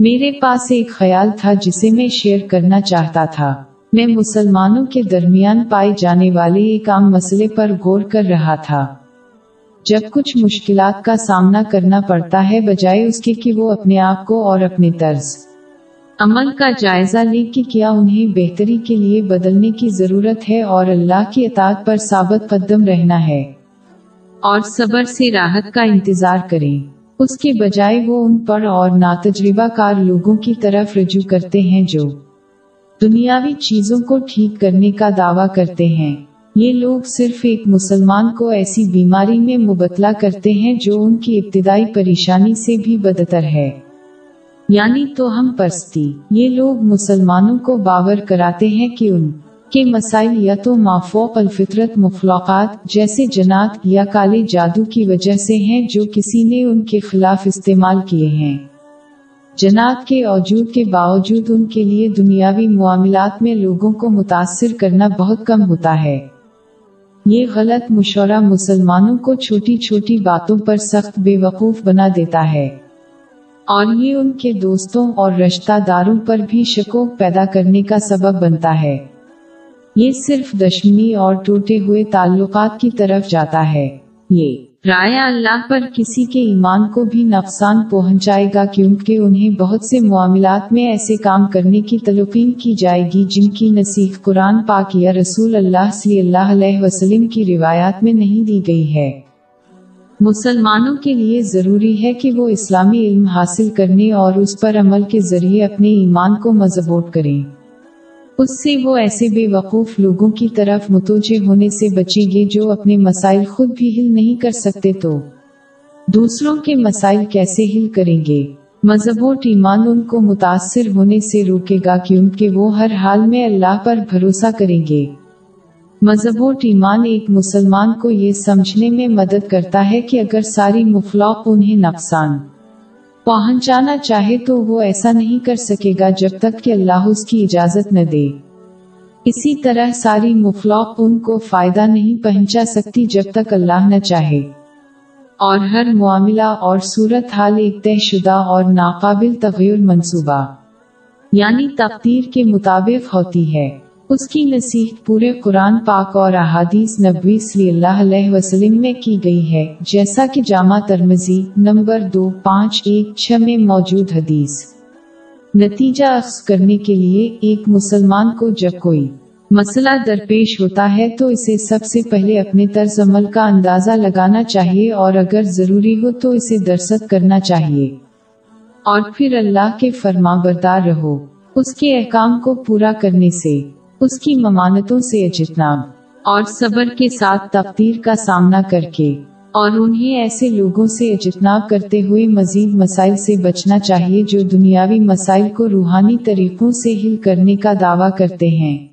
میرے پاس ایک خیال تھا جسے میں شیئر کرنا چاہتا تھا۔ میں مسلمانوں کے درمیان پائے جانے والے ایک عام مسئلے پر غور کر رہا تھا۔ جب کچھ مشکلات کا سامنا کرنا پڑتا ہے بجائے اس کے کہ وہ اپنے آپ کو اور اپنے طرز عمل کا جائزہ لے کہ کیا انہیں بہتری کے لیے بدلنے کی ضرورت ہے اور اللہ کی اطاعت پر ثابت قدم رہنا ہے۔ اور صبر سے راحت کا انتظار کریں۔ اس کے بجائے وہ ان پر اور ناتجربہ کار لوگوں کی طرف رجوع کرتے ہیں جو دنیاوی چیزوں کو ٹھیک کرنے کا دعویٰ کرتے ہیں۔ یہ لوگ صرف ایک مسلمان کو ایسی بیماری میں مبتلا کرتے ہیں جو ان کی ابتدائی پریشانی سے بھی بدتر ہے۔ یعنی تو ہم پرستی۔ یہ لوگ مسلمانوں کو باور کراتے ہیں کہ ان کے مسائل یا تو مافوق الفطرت مخلوقات جیسے جنات یا کالے جادو کی وجہ سے ہیں جو کسی نے ان کے خلاف استعمال کیے ہیں۔ جنات کے اوجود کے باوجود ان کے لیے دنیاوی معاملات میں لوگوں کو متاثر کرنا بہت کم ہوتا ہے۔ یہ غلط مشورہ مسلمانوں کو چھوٹی چھوٹی باتوں پر سخت بے وقوف بنا دیتا ہے۔ اور یہ ان کے دوستوں اور رشتہ داروں پر بھی شکوک پیدا کرنے کا سبب بنتا ہے۔ یہ صرف دشمنی اور ٹوٹے ہوئے تعلقات کی طرف جاتا ہے۔ یہ رائے اللہ پر کسی کے ایمان کو بھی نقصان پہنچائے گا کیونکہ انہیں بہت سے معاملات میں ایسے کام کرنے کی تلقین کی جائے گی جن کی نصیح قرآن پاک یا رسول اللہ صلی اللہ علیہ وسلم کی روایات میں نہیں دی گئی ہے۔ مسلمانوں کے لیے ضروری ہے کہ وہ اسلامی علم حاصل کرنے اور اس پر عمل کے ذریعے اپنے ایمان کو مضبوط کریں۔ اس سے وہ ایسے بے وقوف لوگوں کی طرف متوجہ ہونے سے بچیں گے جو اپنے مسائل خود بھی حل نہیں کر سکتے تو۔ دوسروں کے مسائل کیسے حل کریں گے؟ مذہب و ایمان ان کو متاثر ہونے سے روکے گا کیونکہ وہ ہر حال میں اللہ پر بھروسہ کریں گے۔ مذہب و ایمان ایک مسلمان کو یہ سمجھنے میں مدد کرتا ہے کہ اگر ساری مخلوق انہیں نقصان پہنچانا چاہے تو وہ ایسا نہیں کر سکے گا جب تک کہ اللہ اس کی اجازت نہ دے۔ اسی طرح ساری مخلوق ان کو فائدہ نہیں پہنچا سکتی جب تک اللہ نہ چاہے۔ اور ہر معاملہ اور صورت حال ایک طے شدہ اور ناقابل تغیر منصوبہ یعنی تقدیر کے مطابق ہوتی ہے۔ اس کی نصیحت پورے قرآن پاک اور احادیث نبوی صلی اللہ علیہ وسلم میں کی گئی ہے، جیسا کہ جامع ترمزی نمبر دو، پانچ، ایک، چھ میں موجود حدیث۔ نتیجہ اخذ کرنے کے لیے ایک مسلمان کو جب کوئی مسئلہ درپیش ہوتا ہے تو اسے سب سے پہلے اپنے طرز عمل کا اندازہ لگانا چاہیے اور اگر ضروری ہو تو اسے درست کرنا چاہیے۔ اور پھر اللہ کے فرما بردار رہو۔ اس کے احکام کو پورا کرنے سے اس کی ممانتوں سے اجتناب اور صبر کے ساتھ تقدیر کا سامنا کر کے اور انہیں ایسے لوگوں سے اجتناب کرتے ہوئے مزید مسائل سے بچنا چاہیے جو دنیاوی مسائل کو روحانی طریقوں سے ہل کرنے کا دعویٰ کرتے ہیں۔